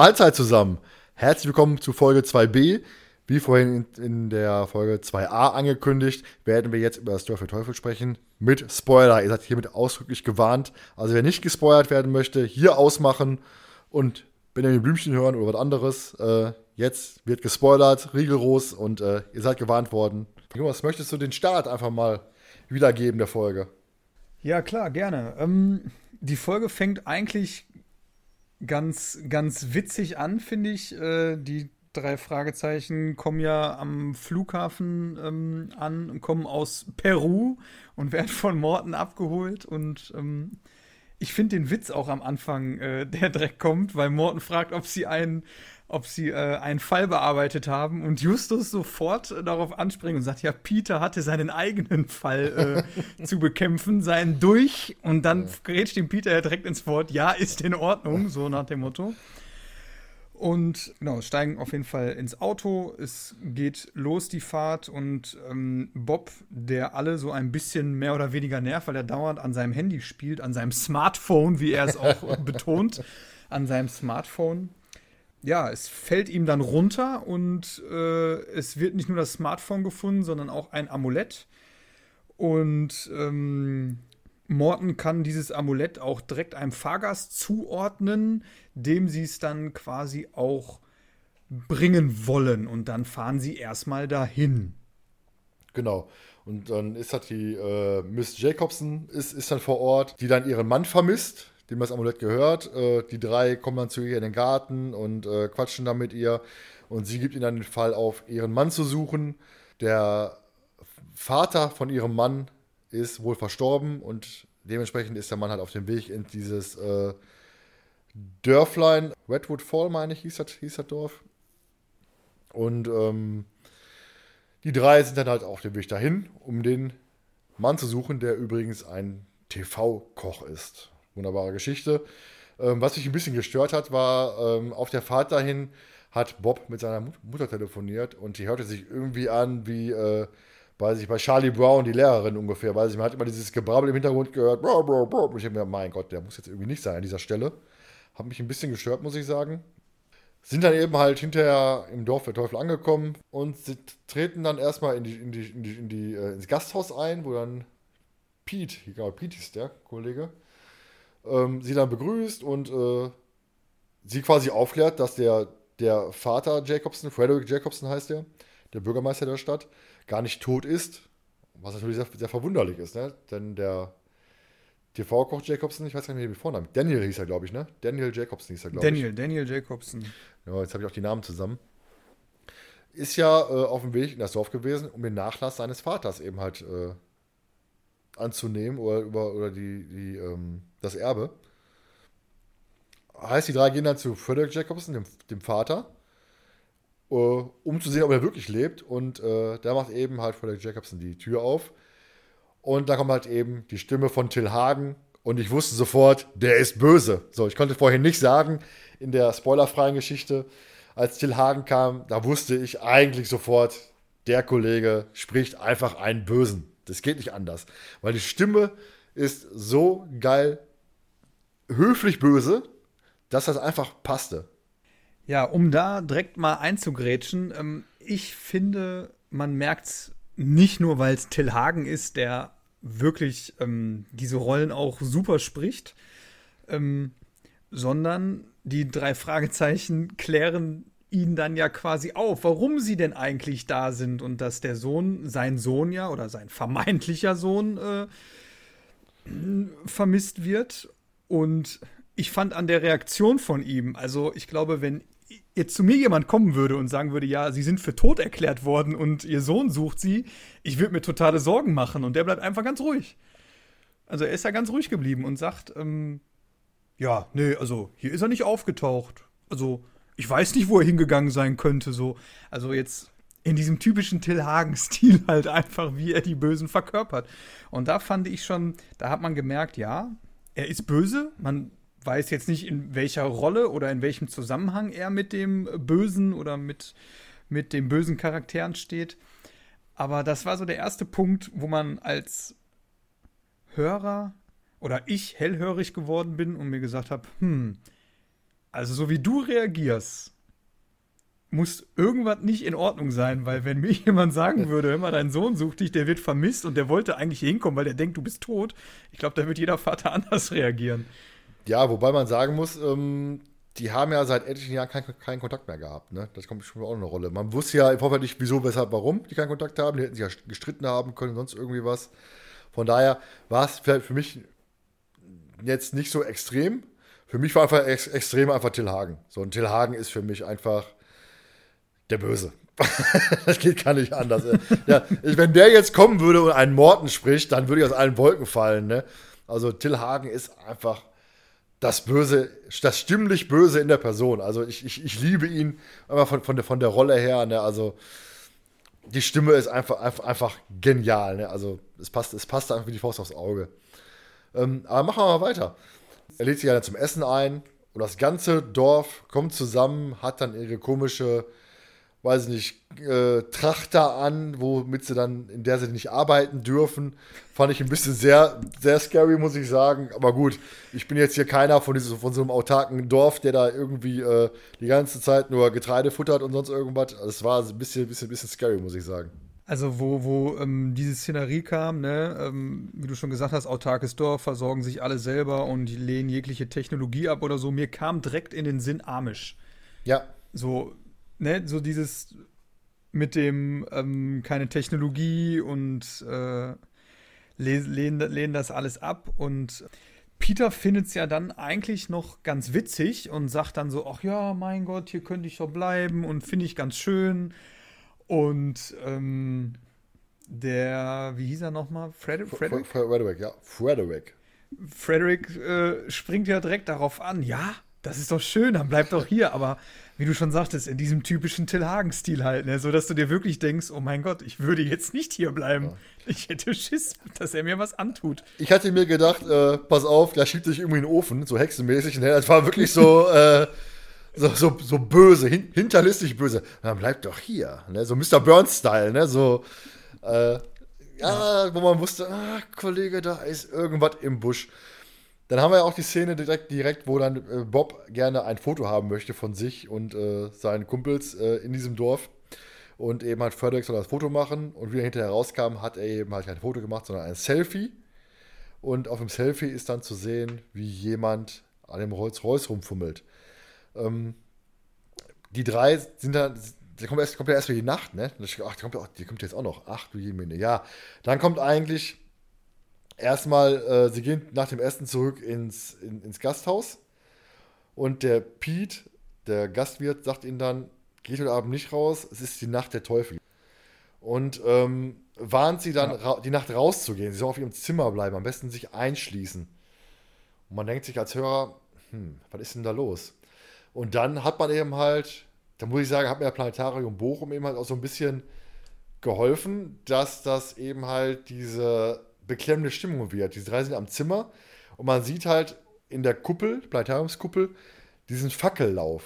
Mahlzeit zusammen. Herzlich willkommen zu Folge 2b. Wie vorhin in der Folge 2a angekündigt, werden wir jetzt über das der Teufel sprechen. Mit Spoiler. Ihr seid hiermit ausdrücklich gewarnt. Also wer nicht gespoilert werden möchte, hier ausmachen und Benjamin Blümchen hören oder was anderes. Äh, jetzt wird gespoilert, rigoros und äh, ihr seid gewarnt worden. Jonas, möchtest du den Start einfach mal wiedergeben der Folge? Ja, klar, gerne. Ähm, die Folge fängt eigentlich ganz, ganz witzig an, finde ich. Äh, die drei Fragezeichen kommen ja am Flughafen ähm, an und kommen aus Peru und werden von Morten abgeholt. Und ähm, ich finde den Witz auch am Anfang, äh, der direkt kommt, weil Morten fragt, ob sie einen ob sie äh, einen Fall bearbeitet haben und Justus sofort äh, darauf anspringt und sagt, ja, Peter hatte seinen eigenen Fall äh, zu bekämpfen, seinen durch und dann ja. grätscht ihm Peter ja direkt ins Wort, ja, ist in Ordnung, so nach dem Motto. Und genau, steigen auf jeden Fall ins Auto. Es geht los, die Fahrt. Und ähm, Bob, der alle so ein bisschen mehr oder weniger nervt, weil er dauernd an seinem Handy spielt, an seinem Smartphone, wie er es auch betont, an seinem Smartphone, ja, es fällt ihm dann runter und äh, es wird nicht nur das Smartphone gefunden, sondern auch ein Amulett. Und ähm, Morton kann dieses Amulett auch direkt einem Fahrgast zuordnen, dem sie es dann quasi auch bringen wollen. Und dann fahren sie erstmal dahin. Genau. Und dann ist halt die äh, Miss Jacobson ist, ist dann vor Ort, die dann ihren Mann vermisst dem das Amulett gehört. Äh, die drei kommen dann zu ihr in den Garten und äh, quatschen dann mit ihr. Und sie gibt ihnen dann den Fall auf, ihren Mann zu suchen. Der Vater von ihrem Mann ist wohl verstorben und dementsprechend ist der Mann halt auf dem Weg in dieses äh, Dörflein, Redwood Fall, meine ich, hieß das, hieß das Dorf. Und ähm, die drei sind dann halt auf dem Weg dahin, um den Mann zu suchen, der übrigens ein TV-Koch ist wunderbare Geschichte. Ähm, was mich ein bisschen gestört hat, war, ähm, auf der Fahrt dahin hat Bob mit seiner Mut Mutter telefoniert und die hörte sich irgendwie an wie äh, bei sich bei Charlie Brown, die Lehrerin ungefähr, weil man hat immer dieses Gebrabbel im Hintergrund gehört. Und ich habe mir, mein Gott, der muss jetzt irgendwie nicht sein an dieser Stelle. Hat mich ein bisschen gestört, muss ich sagen. Sind dann eben halt hinterher im Dorf der Teufel angekommen und sie treten dann erstmal in die, in die, in die, in die äh, ins Gasthaus ein, wo dann Pete, ich glaube, Pete ist der Kollege, ähm, sie dann begrüßt und äh, sie quasi aufklärt, dass der, der Vater Jacobson, Frederick Jacobson heißt der, der Bürgermeister der Stadt, gar nicht tot ist. Was natürlich sehr, sehr verwunderlich ist, ne? Denn der TV-Koch Jacobson, ich weiß gar nicht mehr, wie Vornamen. Daniel hieß er, glaube ich, ne? Daniel Jacobson hieß er, glaube ich. Daniel, Daniel Jacobson. Ja, jetzt habe ich auch die Namen zusammen. Ist ja äh, auf dem Weg in das Dorf gewesen, um den Nachlass seines Vaters eben halt äh, anzunehmen oder über oder die, die, ähm, das Erbe. Heißt, die drei gehen dann zu Frederick Jacobson, dem, dem Vater, äh, um zu sehen, ob er wirklich lebt. Und äh, der macht eben halt Frederick Jacobson die Tür auf. Und da kommt halt eben die Stimme von Till Hagen. Und ich wusste sofort, der ist böse. So, ich konnte vorhin nicht sagen, in der spoilerfreien Geschichte, als Till Hagen kam, da wusste ich eigentlich sofort, der Kollege spricht einfach einen Bösen. Das geht nicht anders. Weil die Stimme ist so geil, höflich böse, dass das einfach passte. Ja, um da direkt mal einzugrätschen, ähm, ich finde, man merkt es nicht nur, weil es Till Hagen ist, der wirklich ähm, diese Rollen auch super spricht, ähm, sondern die drei Fragezeichen klären ihn dann ja quasi auf, warum sie denn eigentlich da sind und dass der Sohn, sein Sohn ja oder sein vermeintlicher Sohn äh, vermisst wird. Und ich fand an der Reaktion von ihm, also ich glaube, wenn jetzt zu mir jemand kommen würde und sagen würde, ja, sie sind für tot erklärt worden und ihr Sohn sucht sie, ich würde mir totale Sorgen machen und der bleibt einfach ganz ruhig. Also er ist ja ganz ruhig geblieben und sagt, ähm, ja, nee, also hier ist er nicht aufgetaucht. Also ich weiß nicht, wo er hingegangen sein könnte. So. Also jetzt in diesem typischen Till Hagen-Stil halt einfach, wie er die Bösen verkörpert. Und da fand ich schon, da hat man gemerkt, ja, er ist böse. Man weiß jetzt nicht, in welcher Rolle oder in welchem Zusammenhang er mit dem Bösen oder mit, mit den bösen Charakteren steht. Aber das war so der erste Punkt, wo man als Hörer oder ich hellhörig geworden bin und mir gesagt habe, hm, also so wie du reagierst, muss irgendwas nicht in Ordnung sein, weil wenn mir jemand sagen würde, hör mal, dein Sohn sucht dich, der wird vermisst und der wollte eigentlich hier hinkommen, weil der denkt, du bist tot, ich glaube, da wird jeder Vater anders reagieren. Ja, wobei man sagen muss, ähm, die haben ja seit etlichen Jahren keinen kein Kontakt mehr gehabt. Ne? Das kommt schon auch eine Rolle. Man wusste ja im Vorfeld nicht, wieso, weshalb, warum die keinen Kontakt haben. Die hätten sich ja gestritten haben können, sonst irgendwie was. Von daher war es für mich jetzt nicht so extrem. Für mich war einfach ex extrem einfach Till Hagen. So ein Till Hagen ist für mich einfach der Böse. das geht gar nicht anders. ja, wenn der jetzt kommen würde und einen Morten spricht, dann würde ich aus allen Wolken fallen. Ne? Also Till Hagen ist einfach das Böse, das stimmlich Böse in der Person. Also ich, ich, ich liebe ihn einfach von, von, der, von der Rolle her. Ne? Also die Stimme ist einfach, einfach, einfach genial. Ne? Also es passt, es passt einfach wie die Faust aufs Auge. Ähm, aber machen wir mal weiter. Er lädt sich ja dann zum Essen ein und das ganze Dorf kommt zusammen, hat dann ihre komische, weiß ich nicht, äh, Trachter an, womit sie dann, in der sie nicht arbeiten dürfen. Fand ich ein bisschen sehr, sehr scary, muss ich sagen. Aber gut, ich bin jetzt hier keiner von, diesem, von so einem autarken Dorf, der da irgendwie äh, die ganze Zeit nur Getreide futtert und sonst irgendwas. Also es war ein bisschen, bisschen, bisschen scary, muss ich sagen. Also wo, wo ähm, diese Szenerie kam, ne, ähm, wie du schon gesagt hast, autarkes Dorf, versorgen sich alle selber und lehnen jegliche Technologie ab oder so. Mir kam direkt in den Sinn Amish. Ja. So, ne, so dieses mit dem ähm, keine Technologie und äh, lehnen, lehnen das alles ab und Peter findet es ja dann eigentlich noch ganz witzig und sagt dann so, ach ja, mein Gott, hier könnte ich doch bleiben und finde ich ganz schön. Und ähm, der, wie hieß er nochmal? Frederick? Frederick? Frederick, ja. Frederick. Frederick äh, springt ja direkt darauf an. Ja, das ist doch schön, dann bleib doch hier. Aber wie du schon sagtest, in diesem typischen Till Hagen-Stil halt, ne? so dass du dir wirklich denkst, oh mein Gott, ich würde jetzt nicht hier bleiben. Ja. Ich hätte Schiss, dass er mir was antut. Ich hatte mir gedacht, äh, pass auf, der schiebt sich irgendwie in den Ofen, so hexenmäßig. Ne? Das war wirklich so, äh, so, so, so böse, hin, hinterlistig böse. Dann bleib doch hier. Ne? So Mr. Burns-Style, ne? So, äh, ja, wo man wusste, ah, Kollege, da ist irgendwas im Busch. Dann haben wir ja auch die Szene direkt, direkt wo dann äh, Bob gerne ein Foto haben möchte von sich und äh, seinen Kumpels äh, in diesem Dorf. Und eben halt Frederick soll das Foto machen. Und wie er hinterher rauskam, hat er eben halt kein Foto gemacht, sondern ein Selfie. Und auf dem Selfie ist dann zu sehen, wie jemand an dem Rolls-Royce rumfummelt. Ähm, die drei sind dann, die kommt, kommt ja erst für die Nacht, ne? Ach, die kommt, die kommt jetzt auch noch. Ach du Jemine. Ja, dann kommt eigentlich erstmal, äh, sie gehen nach dem Essen zurück ins, in, ins Gasthaus und der Pete, der Gastwirt, sagt ihnen dann, geht heute Abend nicht raus, es ist die Nacht der Teufel. Und ähm, warnt sie dann, ja. die Nacht rauszugehen. Sie sollen auf ihrem Zimmer bleiben, am besten sich einschließen. Und man denkt sich als Hörer, hm, was ist denn da los? Und dann hat man eben halt, da muss ich sagen, hat mir der Planetarium Bochum eben halt auch so ein bisschen geholfen, dass das eben halt diese beklemmende Stimmung wird. Diese drei sind am Zimmer und man sieht halt in der Kuppel, Planetariumskuppel, diesen Fackellauf.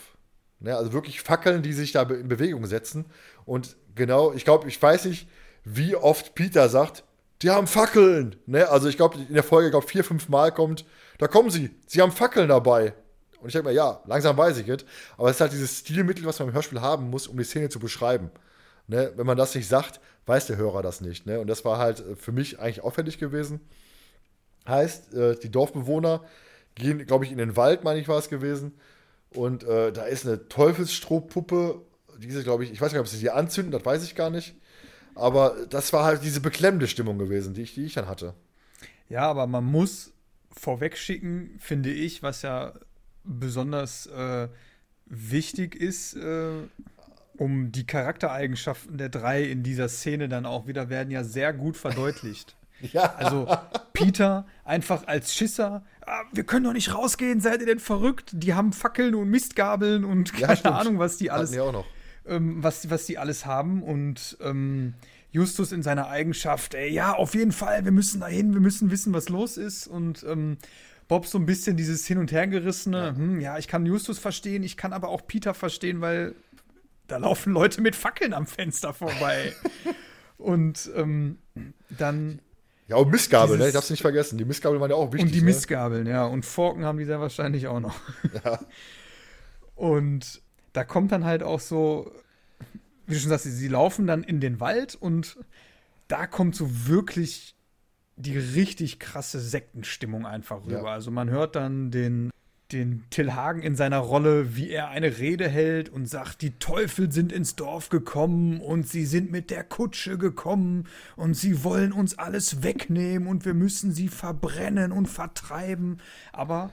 Ne, also wirklich Fackeln, die sich da in Bewegung setzen. Und genau, ich glaube, ich weiß nicht, wie oft Peter sagt, die haben Fackeln. Ne? Also ich glaube, in der Folge, ich glaube, vier, fünf Mal kommt, da kommen sie, sie haben Fackeln dabei. Und ich denke mir, ja, langsam weiß ich es. Aber es ist halt dieses Stilmittel, was man im Hörspiel haben muss, um die Szene zu beschreiben. Ne? Wenn man das nicht sagt, weiß der Hörer das nicht. Ne? Und das war halt für mich eigentlich auffällig gewesen. Heißt, äh, die Dorfbewohner gehen, glaube ich, in den Wald, meine ich, war es gewesen. Und äh, da ist eine Teufelsstrohpuppe, diese, glaube ich, ich weiß nicht, ob sie die anzünden, das weiß ich gar nicht. Aber das war halt diese beklemmende Stimmung gewesen, die ich, die ich dann hatte. Ja, aber man muss vorwegschicken, finde ich, was ja besonders äh, wichtig ist, äh, um die Charaktereigenschaften der drei in dieser Szene dann auch wieder werden ja sehr gut verdeutlicht. ja. Also Peter einfach als Schisser, ah, wir können doch nicht rausgehen, seid ihr denn verrückt? Die haben Fackeln und Mistgabeln und keine ja, Ahnung, was die alles, ähm, was, was die alles haben und ähm, Justus in seiner Eigenschaft, ey, ja, auf jeden Fall, wir müssen dahin, wir müssen wissen, was los ist und ähm, Bob so ein bisschen dieses Hin- und Hergerissene, ja. Hm, ja, ich kann Justus verstehen, ich kann aber auch Peter verstehen, weil da laufen Leute mit Fackeln am Fenster vorbei. und ähm, dann. Ja, und Missgabeln, ne? Ich darf's nicht vergessen. Die Missgabeln waren ja auch wichtig. Und die ne? Missgabeln, ja. Und Forken haben die sehr wahrscheinlich auch noch. Ja. Und da kommt dann halt auch so, wie du schon sagst, sie laufen dann in den Wald und da kommt so wirklich die richtig krasse Sektenstimmung einfach rüber. Ja. Also man hört dann den, den Till Hagen in seiner Rolle, wie er eine Rede hält und sagt, die Teufel sind ins Dorf gekommen und sie sind mit der Kutsche gekommen und sie wollen uns alles wegnehmen und wir müssen sie verbrennen und vertreiben. Aber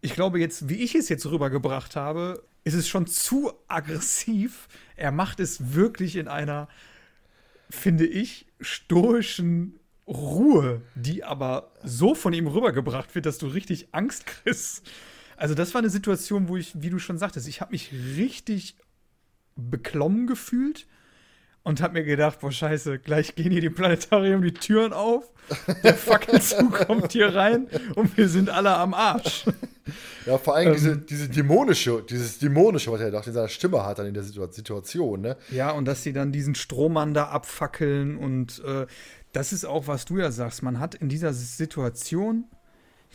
ich glaube jetzt, wie ich es jetzt rübergebracht habe, ist es schon zu aggressiv. Er macht es wirklich in einer, finde ich, stoischen Ruhe, die aber so von ihm rübergebracht wird, dass du richtig Angst kriegst. Also das war eine Situation, wo ich, wie du schon sagtest, ich habe mich richtig beklommen gefühlt und habe mir gedacht, boah, scheiße, gleich gehen hier die Planetarium die Türen auf, der Fackelzug kommt hier rein und wir sind alle am Arsch. Ja, vor allem ähm, diese, diese dämonische, dieses dämonische, was er doch in seiner Stimme hat dann in der Situation, ne? Ja, und dass sie dann diesen Strohmann da abfackeln und äh, das ist auch, was du ja sagst, man hat in dieser Situation,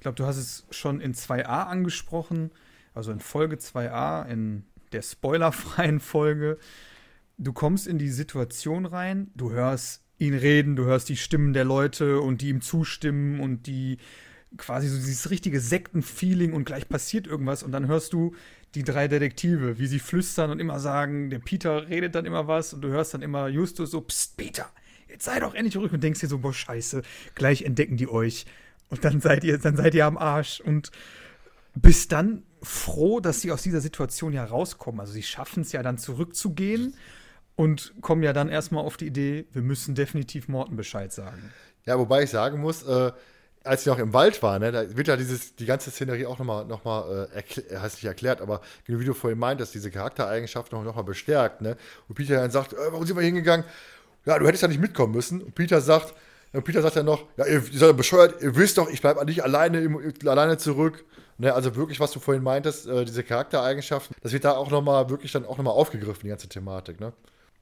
glaube, du hast es schon in 2a angesprochen, also in Folge 2a, in der spoilerfreien Folge, du kommst in die Situation rein, du hörst ihn reden, du hörst die Stimmen der Leute und die ihm zustimmen und die quasi so dieses richtige Sektenfeeling und gleich passiert irgendwas und dann hörst du die drei Detektive, wie sie flüstern und immer sagen, der Peter redet dann immer was und du hörst dann immer Justus so, Psst, Peter, jetzt sei doch endlich ruhig und denkst dir so, boah, scheiße, gleich entdecken die euch und dann seid ihr, dann seid ihr am Arsch und bist dann froh, dass sie aus dieser Situation ja rauskommen. Also sie schaffen es ja dann zurückzugehen und kommen ja dann erstmal auf die Idee, wir müssen definitiv Morten Bescheid sagen. Ja, wobei ich sagen muss, äh, als sie noch im Wald waren, ne, da wird ja dieses, die ganze Szenerie auch nochmal, noch mal, äh, heißt nicht erklärt, aber wie du vorhin meintest, diese Charaktereigenschaft noch, noch mal bestärkt, ne? Und Peter dann sagt, äh, warum sind wir hingegangen? Ja, du hättest ja nicht mitkommen müssen. Und Peter sagt, und Peter sagt ja noch, ja, ihr, seid bescheuert, ihr wisst doch, ich bleibe nicht alleine, alleine zurück. Ne, also wirklich, was du vorhin meintest, äh, diese Charaktereigenschaften, das wird da auch nochmal wirklich dann auch nochmal aufgegriffen, die ganze Thematik, ne?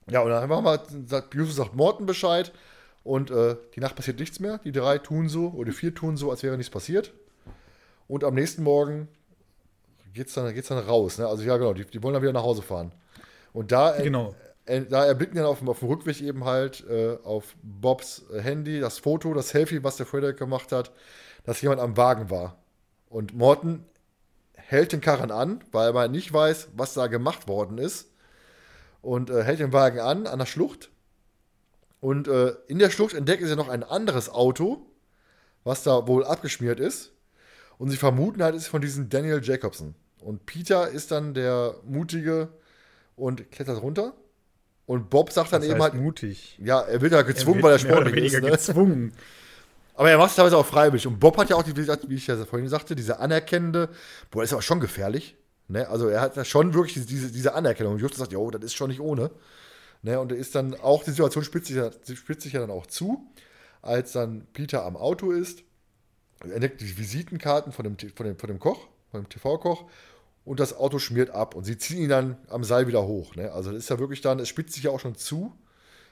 Ja, und dann machen wir, sagt, Yusuf sagt Morten Bescheid und äh, die Nacht passiert nichts mehr. Die drei tun so, oder vier tun so, als wäre nichts passiert. Und am nächsten Morgen geht's dann, geht's dann raus. Ne? Also ja, genau, die, die wollen dann wieder nach Hause fahren. Und da, genau. Äh, da erblicken dann auf, auf dem Rückweg eben halt äh, auf Bobs Handy das Foto, das Selfie, was der Frederick gemacht hat, dass jemand am Wagen war. Und Morten hält den Karren an, weil er nicht weiß, was da gemacht worden ist und äh, hält den Wagen an, an der Schlucht. Und äh, in der Schlucht entdecken sie noch ein anderes Auto, was da wohl abgeschmiert ist. Und sie vermuten halt, es ist von diesem Daniel Jacobson. Und Peter ist dann der Mutige und klettert runter. Und Bob sagt dann das eben halt. mutig. Ja, er wird ja gezwungen, weil er sportlich ist. Ne? gezwungen. Aber er macht es teilweise auch freiwillig. Und Bob hat ja auch, wie ich ja vorhin sagte, diese anerkennende, boah, ist aber schon gefährlich. Ne? Also er hat ja schon wirklich diese, diese Anerkennung. Und Justus sagt, jo, das ist schon nicht ohne. Ne? Und er ist dann auch, die Situation spitzt sich, ja, spitzt sich ja dann auch zu, als dann Peter am Auto ist. Er entdeckt die Visitenkarten von dem, von dem, von dem Koch, von dem TV-Koch und das Auto schmiert ab und sie ziehen ihn dann am Seil wieder hoch. Ne? Also das ist ja wirklich dann, es spitzt sich ja auch schon zu.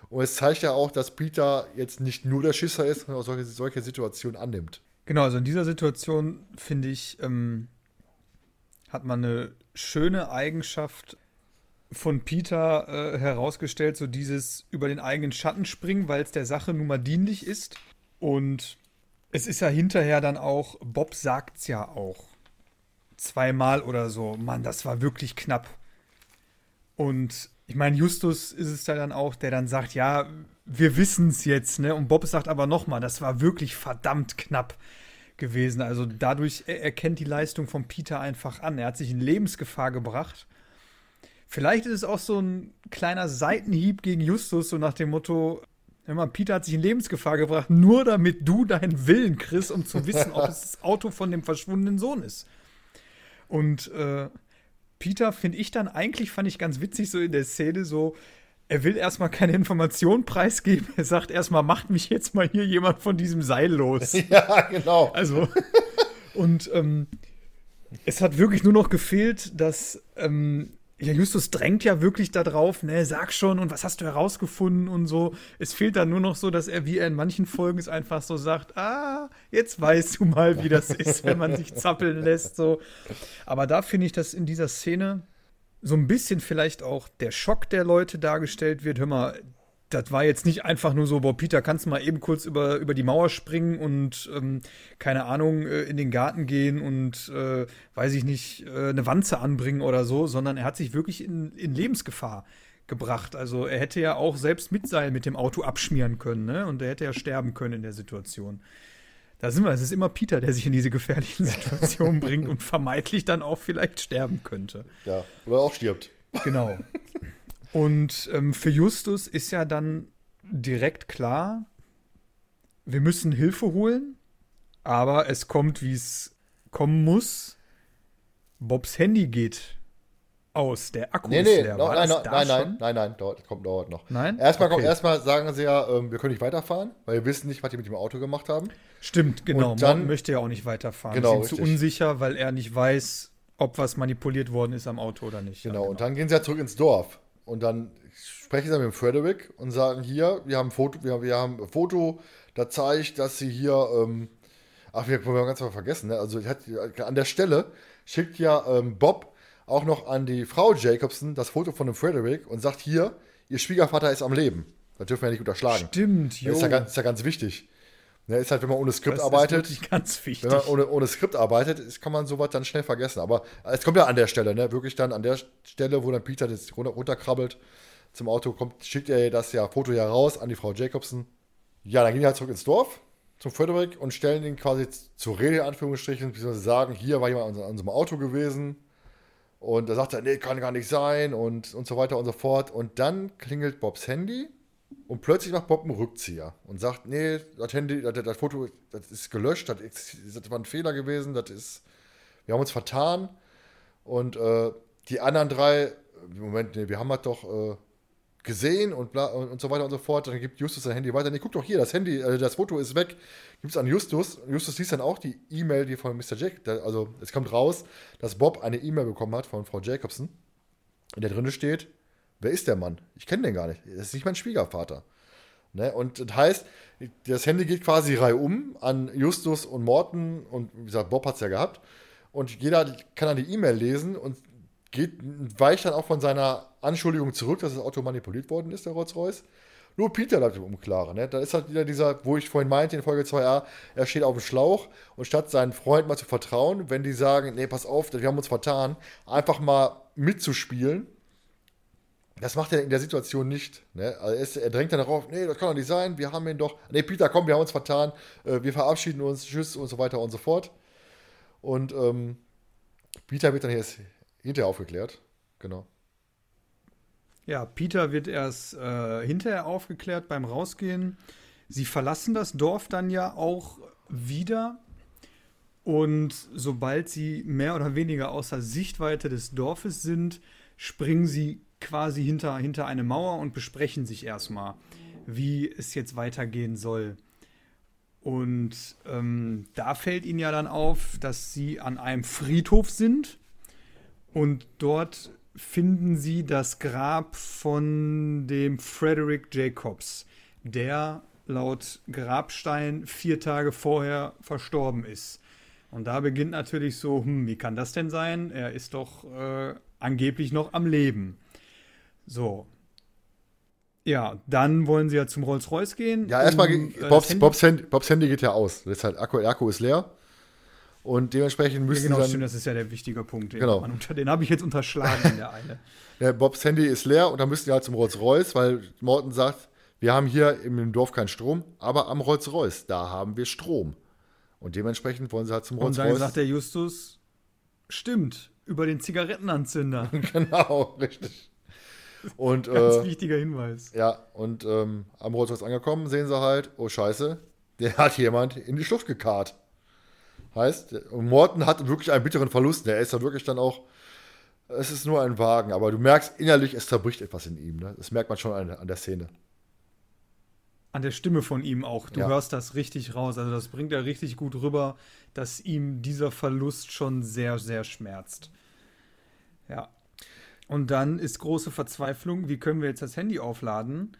Und es zeigt ja auch, dass Peter jetzt nicht nur der Schisser ist, sondern auch solche, solche Situationen annimmt. Genau, also in dieser Situation finde ich, ähm, hat man eine schöne Eigenschaft von Peter äh, herausgestellt, so dieses über den eigenen Schatten springen, weil es der Sache nun mal dienlich ist. Und es ist ja hinterher dann auch, Bob sagt es ja auch zweimal oder so, Mann, das war wirklich knapp. Und ich meine, Justus ist es da dann auch, der dann sagt, ja, wir wissen es jetzt, ne? Und Bob sagt aber nochmal, das war wirklich verdammt knapp gewesen. Also dadurch erkennt die Leistung von Peter einfach an. Er hat sich in Lebensgefahr gebracht. Vielleicht ist es auch so ein kleiner Seitenhieb gegen Justus, so nach dem Motto, Immer, Peter hat sich in Lebensgefahr gebracht, nur damit du deinen Willen kriegst, um zu wissen, ob es das Auto von dem verschwundenen Sohn ist. Und äh, Peter finde ich dann eigentlich, fand ich ganz witzig so in der Szene so, er will erstmal keine Informationen preisgeben. Er sagt erstmal, macht mich jetzt mal hier jemand von diesem Seil los. Ja, genau. Also, Und ähm, es hat wirklich nur noch gefehlt, dass ähm, ja, Justus drängt ja wirklich darauf, ne, sag schon und was hast du herausgefunden und so. Es fehlt dann nur noch so, dass er, wie er in manchen Folgen es einfach so sagt, ah, jetzt weißt du mal, wie das ist, wenn man sich zappeln lässt, so. Aber da finde ich, dass in dieser Szene so ein bisschen vielleicht auch der Schock der Leute dargestellt wird. Hör mal, das war jetzt nicht einfach nur so, boah, Peter, kannst du mal eben kurz über, über die Mauer springen und, ähm, keine Ahnung, äh, in den Garten gehen und, äh, weiß ich nicht, äh, eine Wanze anbringen oder so, sondern er hat sich wirklich in, in Lebensgefahr gebracht. Also er hätte ja auch selbst mit Seil mit dem Auto abschmieren können, ne? Und er hätte ja sterben können in der Situation. Da sind wir, es ist immer Peter, der sich in diese gefährlichen Situationen bringt und vermeintlich dann auch vielleicht sterben könnte. Ja, oder auch stirbt. Genau. Und ähm, für Justus ist ja dann direkt klar, wir müssen Hilfe holen, aber es kommt, wie es kommen muss. Bobs Handy geht aus, der Akku nee, ist nee, leer. no, nein, das nein, nein, nein, nein, nein, dauert, kommt, dauert noch. Nein? Erstmal, Okay. kommt, erstmal sagen sie ja, ähm, wir können nicht weiterfahren, weil wir wissen nicht, was die mit dem Auto gemacht haben. Stimmt, genau. Und dann- Morton möchte ja auch nicht weiterfahren. Genau, Ist ihm zu unsicher, weil er nicht weiß, ob was manipuliert worden ist am Auto oder nicht. Genau, Ja, und dann gehen sie ja zurück ins Dorf. Und dann sprechen sie mit dem Frederick und sagen, hier, wir haben ein Foto, wir, wir haben ein Foto, da zeigt, dass sie hier, ähm, ach, wir, wir haben ganz mal vergessen, ne? also hat, an der Stelle schickt ja ähm, Bob auch noch an die Frau Jacobson das Foto von dem Frederick und sagt, hier, ihr Schwiegervater ist am Leben. Das dürfen wir ja nicht unterschlagen. Stimmt, Das jo. ist ja ganz, ist ja ganz wichtig. Ne, ist halt, wenn man ohne Skript das arbeitet, ist ganz wichtig. wenn man ohne, ohne Skript arbeitet, ist, kann man sowas dann schnell vergessen. Aber es kommt ja an der Stelle, ne? Wirklich dann an der Stelle, wo dann Peter das runter, runterkrabbelt zum Auto, kommt, schickt er das ja Foto ja raus an die Frau Jacobson. Ja, dann gehen die halt zurück ins Dorf zum Frederick und stellen ihn quasi zur Rede, in Anführungsstrichen, beziehungsweise sagen, hier war jemand an, an unserem Auto gewesen. Und da sagt er, nee, kann gar nicht sein und, und so weiter und so fort. Und dann klingelt Bobs Handy und plötzlich macht Bob einen Rückzieher und sagt, nee, das Handy, das, das Foto, das ist gelöscht, das, ist, das war ein Fehler gewesen, das ist, wir haben uns vertan. Und äh, die anderen drei, Moment, nee, wir haben das doch äh, gesehen und, bla, und, und so weiter und so fort. Dann gibt Justus sein Handy weiter. Nee, guck doch hier, das Handy, äh, das Foto ist weg. Gibt es an Justus. Justus liest dann auch die E-Mail, die von Mr. Jack, der, also es kommt raus, dass Bob eine E-Mail bekommen hat von Frau Jacobson, in der drin steht, wer ist der Mann? Ich kenne den gar nicht. Das ist nicht mein Schwiegervater. Ne? Und das heißt, das Handy geht quasi reihum an Justus und Morten und wie gesagt, Bob hat es ja gehabt. Und jeder kann dann die E-Mail lesen und geht, weicht dann auch von seiner Anschuldigung zurück, dass das Auto manipuliert worden ist, der Rolls-Royce. Nur Peter bleibt im Unklaren. Ne? Da ist halt wieder dieser, wo ich vorhin meinte in Folge 2a, er steht auf dem Schlauch und statt seinen Freunden mal zu vertrauen, wenn die sagen, nee, pass auf, wir haben uns vertan, einfach mal mitzuspielen, das macht er in der Situation nicht. Ne? Also er, ist, er drängt dann darauf, nee, das kann doch nicht sein, wir haben ihn doch. Nee, Peter, komm, wir haben uns vertan, äh, wir verabschieden uns, tschüss und so weiter und so fort. Und ähm, Peter wird dann jetzt hinterher aufgeklärt. Genau. Ja, Peter wird erst äh, hinterher aufgeklärt beim Rausgehen. Sie verlassen das Dorf dann ja auch wieder. Und sobald sie mehr oder weniger außer Sichtweite des Dorfes sind, springen sie quasi hinter, hinter eine Mauer und besprechen sich erstmal, wie es jetzt weitergehen soll. Und ähm, da fällt ihnen ja dann auf, dass sie an einem Friedhof sind und dort finden sie das Grab von dem Frederick Jacobs, der laut Grabstein vier Tage vorher verstorben ist. Und da beginnt natürlich so, hm, wie kann das denn sein? Er ist doch äh, angeblich noch am Leben. So. Ja, dann wollen sie ja zum Rolls-Royce gehen. Ja, erstmal, um, äh, Bobs, Handy- Bobs, Handy, Bobs Handy geht ja aus. Das ist halt, Akku, der Akku ist leer. Und dementsprechend Ja, müssen genau, dann. stimmt, das ist ja der wichtige Punkt. Den, Genau. man den habe ich jetzt unterschlagen in der Eile. Ja, Bobs Handy ist leer und dann müssen die halt zum Rolls-Royce, weil Morton sagt, wir haben hier im Dorf keinen Strom, aber am Rolls-Royce, da haben wir Strom. Und dementsprechend wollen sie halt zum Und dann Rolls-Royce. sagt der Justus, stimmt, über den Zigarettenanzünder. genau, richtig. Und, Ganz äh, wichtiger Hinweis. ja, und ähm, am Rolls-Royce angekommen, sehen sie halt, oh Scheiße, der hat jemand in die Schlucht gekarrt. Heißt, Morton hat wirklich einen bitteren Verlust. Der ist da wirklich dann auch, es ist nur ein Wagen, aber du merkst innerlich, es zerbricht etwas in ihm. Ne? Das merkt man schon an, an der Szene. an der Stimme von ihm auch. Du ja. hörst das richtig raus. Also das bringt er richtig gut rüber, dass ihm dieser Verlust schon sehr, sehr schmerzt. Ja. Und dann ist große Verzweiflung, wie können wir jetzt das Handy aufladen?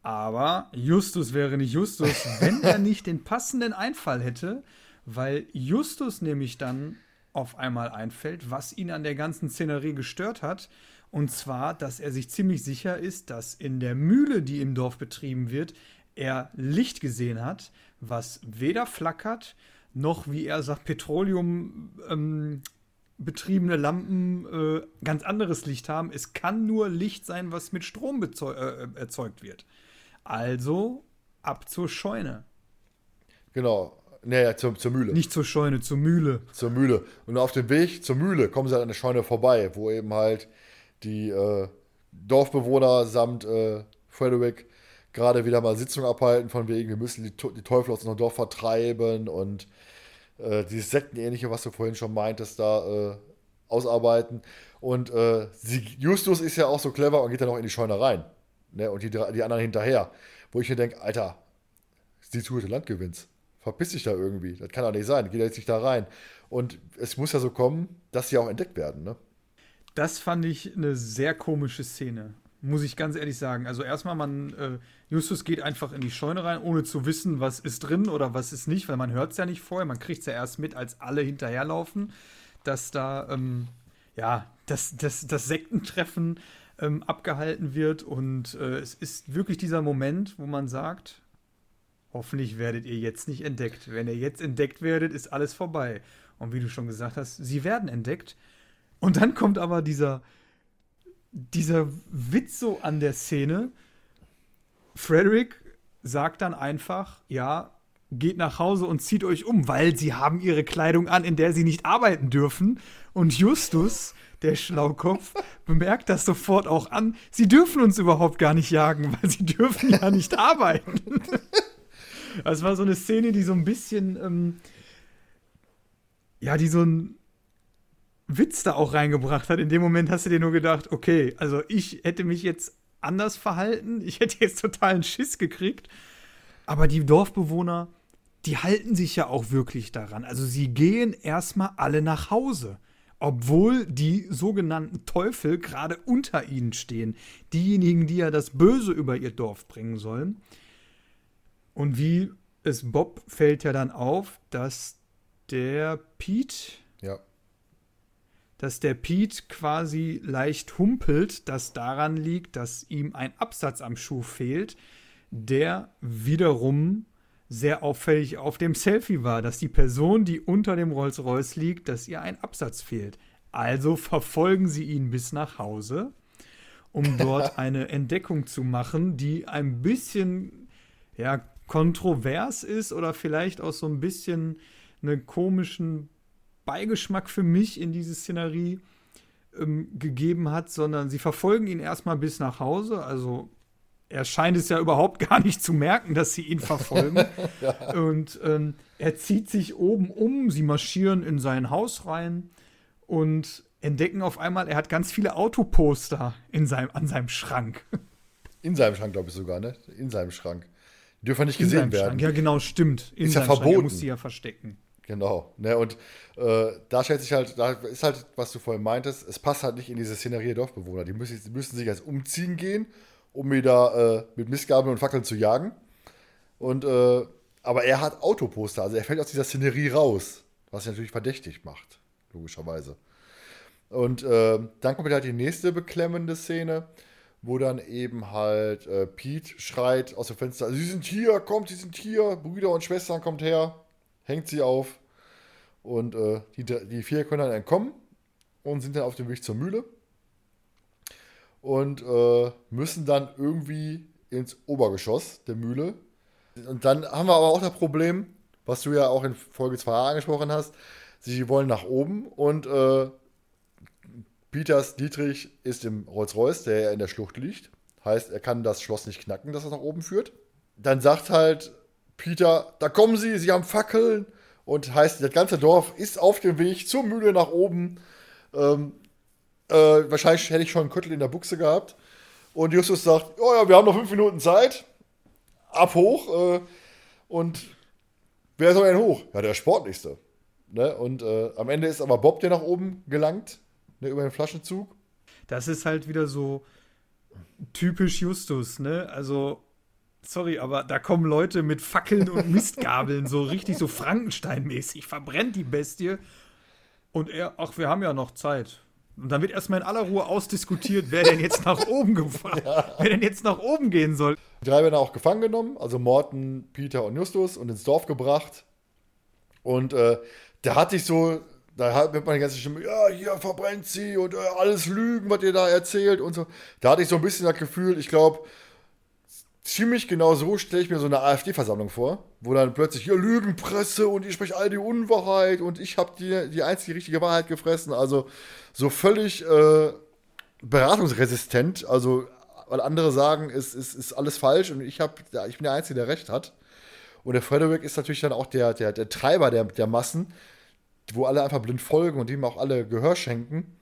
Aber Justus wäre nicht Justus, wenn er nicht den passenden Einfall hätte, weil Justus nämlich dann auf einmal einfällt, was ihn an der ganzen Szenerie gestört hat. Und zwar, dass er sich ziemlich sicher ist, dass in der Mühle, die im Dorf betrieben wird, er Licht gesehen hat, was weder flackert, noch, wie er sagt, Petroleum ähm, betriebene Lampen äh, ganz anderes Licht haben. Es kann nur Licht sein, was mit Strom äh, erzeugt wird. Also ab zur Scheune. Genau. Naja, zur, zur Mühle. Nicht zur Scheune, zur Mühle. Zur Mühle. Und auf dem Weg zur Mühle kommen sie halt an der Scheune vorbei, wo eben halt die äh, Dorfbewohner samt äh, Frederick gerade wieder mal Sitzung abhalten, von wegen, wir müssen die, die Teufel aus unserem Dorf vertreiben und äh, dieses Sektenähnliche, was du vorhin schon meintest, da äh, ausarbeiten. Und äh, Justus ist ja auch so clever und geht dann auch in die Scheune rein. Ne? Und die, die anderen hinterher. Wo ich mir denke, Alter, sieh zu, du Landgewinns. Verpiss dich da irgendwie. Das kann doch nicht sein. Geht jetzt nicht da rein. Und es muss ja so kommen, dass sie auch entdeckt werden. Ne? Das fand ich eine sehr komische Szene. Muss ich ganz ehrlich sagen. Also erstmal, man, äh, Justus geht einfach in die Scheune rein, ohne zu wissen, was ist drin oder was ist nicht, weil man hört es ja nicht vorher. Man kriegt es ja erst mit, als alle hinterherlaufen, dass da, ähm, ja, das, das, das Sektentreffen ähm, abgehalten wird. Und äh, es ist wirklich dieser Moment, wo man sagt, hoffentlich werdet ihr jetzt nicht entdeckt. Wenn ihr jetzt entdeckt werdet, ist alles vorbei. Und wie du schon gesagt hast, sie werden entdeckt. Und dann kommt aber dieser, dieser Witz so an der Szene. Frederick sagt dann einfach, ja, geht nach Hause und zieht euch um, weil sie haben ihre Kleidung an, in der sie nicht arbeiten dürfen. Und Justus, der Schlaukopf, bemerkt das sofort auch an. Sie dürfen uns überhaupt gar nicht jagen, weil sie dürfen ja nicht arbeiten. Das war so eine Szene, die so ein bisschen, ähm, ja, die so ein Witz da auch reingebracht hat. In dem Moment hast du dir nur gedacht, okay, also ich hätte mich jetzt anders verhalten. Ich hätte jetzt totalen Schiss gekriegt. Aber die Dorfbewohner, die halten sich ja auch wirklich daran. Also sie gehen erstmal alle nach Hause. Obwohl die sogenannten Teufel gerade unter ihnen stehen. Diejenigen, die ja das Böse über ihr Dorf bringen sollen. Und wie es Bob fällt ja dann auf, dass der Pete, ja dass der Pete quasi leicht humpelt, das daran liegt, dass ihm ein Absatz am Schuh fehlt, der wiederum sehr auffällig auf dem Selfie war, dass die Person, die unter dem Rolls-Royce liegt, dass ihr ein Absatz fehlt. Also verfolgen sie ihn bis nach Hause, um dort eine Entdeckung zu machen, die ein bisschen ja, kontrovers ist oder vielleicht auch so ein bisschen einen komischen Beigeschmack für mich in diese Szenerie ähm, gegeben hat, sondern sie verfolgen ihn erstmal bis nach Hause. Also er scheint es ja überhaupt gar nicht zu merken, dass sie ihn verfolgen. ja. Und ähm, er zieht sich oben um, sie marschieren in sein Haus rein und entdecken auf einmal, er hat ganz viele Autoposter in seinem, an seinem Schrank. In seinem Schrank, glaube ich sogar, ne? In seinem Schrank. Die dürfen nicht gesehen werden. Schrank. Ja, genau, stimmt. In ist ja verboten. Schrank. Er muss sie ja verstecken. Genau. Ne, und äh, da stellt sich halt, da ist halt, was du vorhin meintest, es passt halt nicht in diese Szenerie der Dorfbewohner. Die müssen, die müssen sich jetzt umziehen gehen, um wieder äh, mit Mistgabeln und Fackeln zu jagen. Und, äh, aber er hat Autoposter, also er fällt aus dieser Szenerie raus, was ihn natürlich verdächtig macht, logischerweise. Und äh, dann kommt halt die nächste beklemmende Szene, wo dann eben halt äh, Pete schreit aus dem Fenster: Sie sind hier, kommt, Sie sind hier, Brüder und Schwestern, kommt her hängt sie auf und äh, die, die vier können dann entkommen und sind dann auf dem Weg zur Mühle und äh, müssen dann irgendwie ins Obergeschoss der Mühle. Und dann haben wir aber auch das Problem, was du ja auch in Folge 2 angesprochen hast, sie wollen nach oben und äh, Peters Dietrich ist im Rolls-Royce, der ja in der Schlucht liegt. Heißt, er kann das Schloss nicht knacken, dass er nach oben führt. Dann sagt halt Peter, da kommen sie, sie haben Fackeln. Und heißt, das ganze Dorf ist auf dem Weg zur Mühle nach oben. Ähm, äh, wahrscheinlich hätte ich schon einen Köttel in der Buchse gehabt. Und Justus sagt, oh ja, wir haben noch fünf Minuten Zeit. ab hoch. Äh, und wer soll denn hoch? Ja, der Sportlichste. Ne? Und äh, am Ende ist aber Bob, der nach oben gelangt, ne, über den Flaschenzug. Das ist halt wieder so typisch Justus, ne? Also, sorry, aber da kommen Leute mit Fackeln und Mistgabeln, so richtig so Frankenstein-mäßig, verbrennt die Bestie. Und er, ach, wir haben ja noch Zeit. Und dann wird erstmal in aller Ruhe ausdiskutiert, wer denn jetzt nach oben gefahren, ja. wer denn jetzt nach oben gehen soll. Die drei werden auch gefangen genommen, also Morten, Peter und Justus, und ins Dorf gebracht. Und äh, da hatte ich so, da hat man die ganze Stimme, ja, hier verbrennt sie und äh, alles Lügen, was ihr da erzählt und so. Da hatte ich so ein bisschen das Gefühl, ich glaube, ziemlich genau so stelle ich mir so eine AfD-Versammlung vor, wo dann plötzlich hier Lügenpresse und ihr sprecht all die Unwahrheit und ich habe die, die einzige richtige Wahrheit gefressen. Also so völlig äh, beratungsresistent. Also, weil andere sagen, es ist, ist, ist alles falsch und ich, hab, ja, ich bin der Einzige, der recht hat. Und der Frederick ist natürlich dann auch der, der, der Treiber der, der Massen, wo alle einfach blind folgen und ihm auch alle Gehör schenken.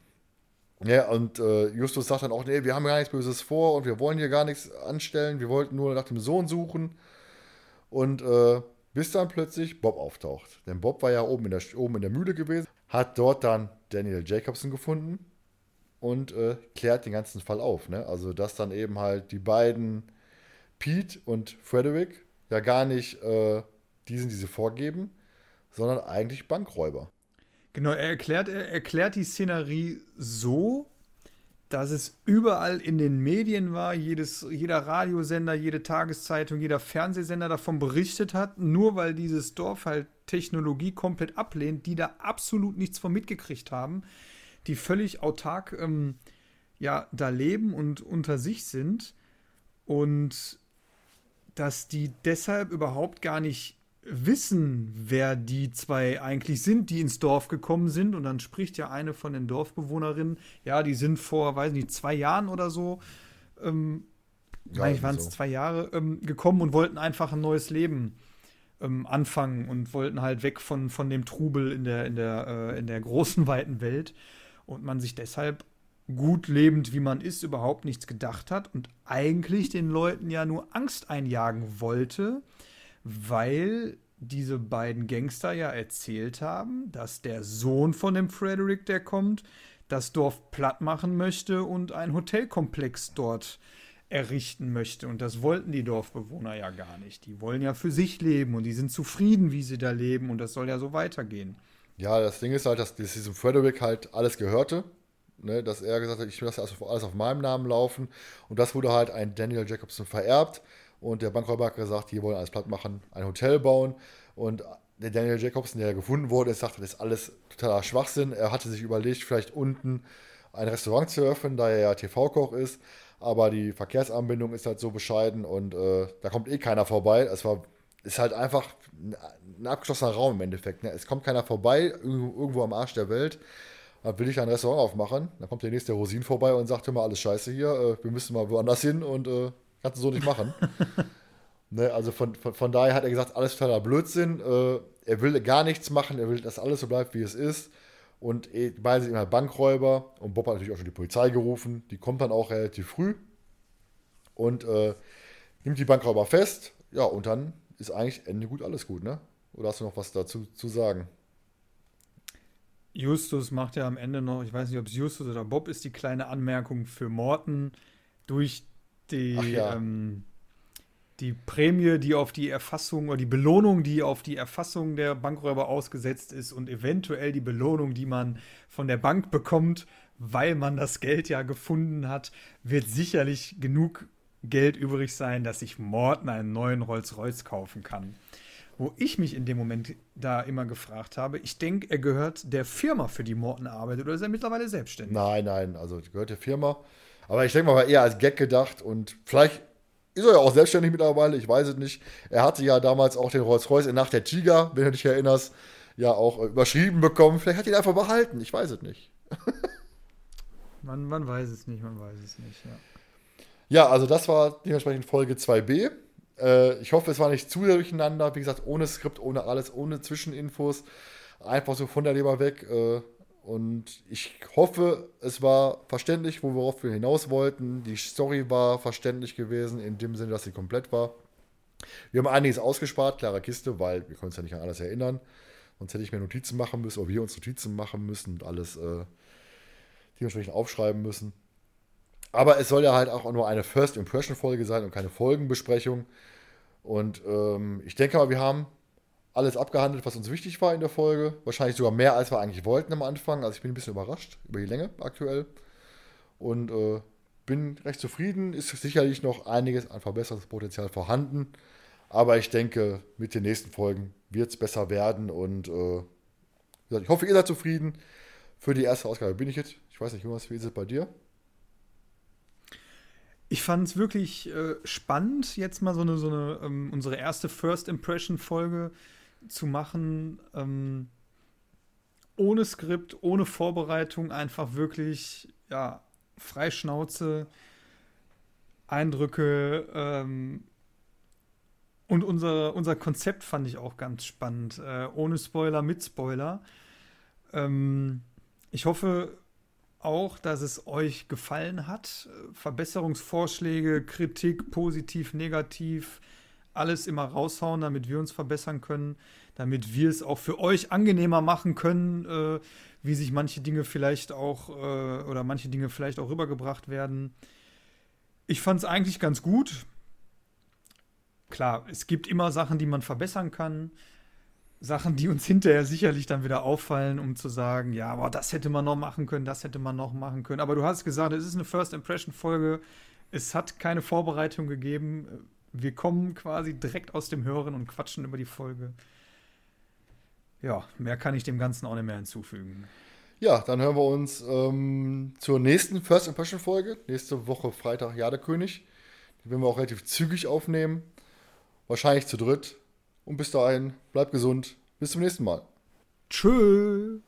Ja, und äh, Justus sagt dann auch, nee, wir haben gar nichts Böses vor und wir wollen hier gar nichts anstellen, wir wollten nur nach dem Sohn suchen. Und äh, bis dann plötzlich Bob auftaucht. Denn Bob war ja oben in der, oben in der Mühle gewesen, hat dort dann Daniel Jacobson gefunden und äh, klärt den ganzen Fall auf. Ne? Also, dass dann eben halt die beiden, Pete und Frederick, ja gar nicht äh, die sind, die sie vorgeben, sondern eigentlich Bankräuber. Genau, er erklärt, er erklärt die Szenerie so, dass es überall in den Medien war, jedes, jeder Radiosender, jede Tageszeitung, jeder Fernsehsender davon berichtet hat, nur weil dieses Dorf halt Technologie komplett ablehnt, die da absolut nichts von mitgekriegt haben, die völlig autark ähm, ja, da leben und unter sich sind und dass die deshalb überhaupt gar nicht wissen, wer die zwei eigentlich sind, die ins Dorf gekommen sind. Und dann spricht ja eine von den Dorfbewohnerinnen, ja, die sind vor, weiß nicht, zwei Jahren oder so, ähm, ja, eigentlich waren es so. zwei Jahre, ähm, gekommen und wollten einfach ein neues Leben ähm, anfangen und wollten halt weg von, von dem Trubel in der, in, der, äh, in der großen, weiten Welt. Und man sich deshalb gut lebend, wie man ist, überhaupt nichts gedacht hat und eigentlich den Leuten ja nur Angst einjagen wollte weil diese beiden Gangster ja erzählt haben, dass der Sohn von dem Frederick, der kommt, das Dorf platt machen möchte und einen Hotelkomplex dort errichten möchte. Und das wollten die Dorfbewohner ja gar nicht. Die wollen ja für sich leben und die sind zufrieden, wie sie da leben und das soll ja so weitergehen. Ja, das Ding ist halt, dass diesem Frederick halt alles gehörte. Ne, dass er gesagt hat, ich lasse alles auf meinem Namen laufen. Und das wurde halt ein Daniel Jacobson vererbt. Und der Bankräuber hat gesagt, die wollen alles platt machen, ein Hotel bauen. Und der Daniel Jacobson, der gefunden wurde, sagte, das ist alles totaler Schwachsinn. Er hatte sich überlegt, vielleicht unten ein Restaurant zu öffnen, da er ja TV-Koch ist. Aber die Verkehrsanbindung ist halt so bescheiden und äh, da kommt eh keiner vorbei. Es war, ist halt einfach ein abgeschlossener Raum im Endeffekt. Ne? Es kommt keiner vorbei, irgendwo am Arsch der Welt. Da will ich ein Restaurant aufmachen. Dann kommt der nächste Rosin vorbei und sagt immer, alles scheiße hier, äh, wir müssen mal woanders hin und äh, Kannst du so nicht machen. ne, also von, von, von, daher hat er gesagt, alles totaler Blödsinn. Äh, er will gar nichts machen, er will, dass alles so bleibt, wie es ist. Und eh, beide sind immer Bankräuber. Und Bob hat natürlich auch schon die Polizei gerufen. Die kommt dann auch relativ früh. Und äh, nimmt die Bankräuber fest. Ja, und dann ist eigentlich Ende gut, alles gut, ne? Oder hast du noch was dazu zu sagen? Justus macht ja am Ende noch, ich weiß nicht, ob es Justus oder Bob ist, die kleine Anmerkung für Morten. Durch die, ja. ähm, die Prämie, die auf die Erfassung oder die Belohnung, die auf die Erfassung der Bankräuber ausgesetzt ist und eventuell die Belohnung, die man von der Bank bekommt, weil man das Geld ja gefunden hat, wird sicherlich genug Geld übrig sein, dass sich Morten einen neuen Rolls-Royce kaufen kann. Wo ich mich in dem Moment da immer gefragt habe, ich denke, er gehört der Firma, für die Morten arbeitet, oder ist er mittlerweile selbstständig? Nein, nein, also gehört der Firma. Aber ich denke mal, war eher als Gag gedacht und vielleicht ist er ja auch selbstständig mittlerweile, ich weiß es nicht. Er hatte ja damals auch den Rolls-Royce in Nacht der Tiger, wenn du dich erinnerst, ja auch überschrieben bekommen. Vielleicht hat er ihn einfach behalten, ich weiß es nicht. man, man weiß es nicht, man weiß es nicht, ja. Ja, also das war dementsprechend Folge 2b. Äh, ich hoffe, es war nicht zu durcheinander. Wie gesagt, ohne Skript, ohne alles, ohne Zwischeninfos. Einfach so von der Leber weg. Äh, und ich hoffe, es war verständlich, worauf wir hinaus wollten. Die Story war verständlich gewesen, in dem Sinne, dass sie komplett war. Wir haben einiges ausgespart, klare Kiste, weil wir können uns ja nicht an alles erinnern. Sonst hätte ich mir Notizen machen müssen, oder wir uns Notizen machen müssen und alles äh, dementsprechend aufschreiben müssen. Aber es soll ja halt auch nur eine First Impression Folge sein und keine Folgenbesprechung. Und ähm, ich denke mal, wir haben alles abgehandelt, was uns wichtig war in der Folge. Wahrscheinlich sogar mehr, als wir eigentlich wollten am Anfang. Also ich bin ein bisschen überrascht über die Länge aktuell. Und äh, bin recht zufrieden. Ist sicherlich noch einiges an Verbesserungspotenzial vorhanden. Aber ich denke, mit den nächsten Folgen wird es besser werden. Und äh, ich hoffe, ihr seid zufrieden. Für die erste Ausgabe bin ich jetzt. Ich weiß nicht, Jonas, wie ist es bei dir? Ich fand es wirklich äh, spannend, jetzt mal so eine, so eine ähm, unsere erste First Impression Folge zu machen. Ähm, ohne Skript, ohne Vorbereitung, einfach wirklich, ja, Freischnauze, Eindrücke ähm, und unser, unser Konzept fand ich auch ganz spannend. Äh, ohne Spoiler, mit Spoiler. Ähm, ich hoffe auch, dass es euch gefallen hat. Verbesserungsvorschläge, Kritik, positiv, negativ, alles immer raushauen, damit wir uns verbessern können, damit wir es auch für euch angenehmer machen können, äh, wie sich manche Dinge vielleicht auch äh, oder manche Dinge vielleicht auch rübergebracht werden. Ich fand es eigentlich ganz gut. Klar, es gibt immer Sachen, die man verbessern kann. Sachen, die uns hinterher sicherlich dann wieder auffallen, um zu sagen, ja, aber das hätte man noch machen können, das hätte man noch machen können. Aber du hast gesagt, es ist eine First Impression Folge. Es hat keine Vorbereitung gegeben. Wir kommen quasi direkt aus dem Hören und quatschen über die Folge. Ja, mehr kann ich dem Ganzen auch nicht mehr hinzufügen. Ja, dann hören wir uns ähm, zur nächsten First Impression Folge. Nächste Woche Freitag Jadekönig. Die werden wir auch relativ zügig aufnehmen. Wahrscheinlich zu dritt. Und bis dahin, bleibt gesund. Bis zum nächsten Mal. Tschüss.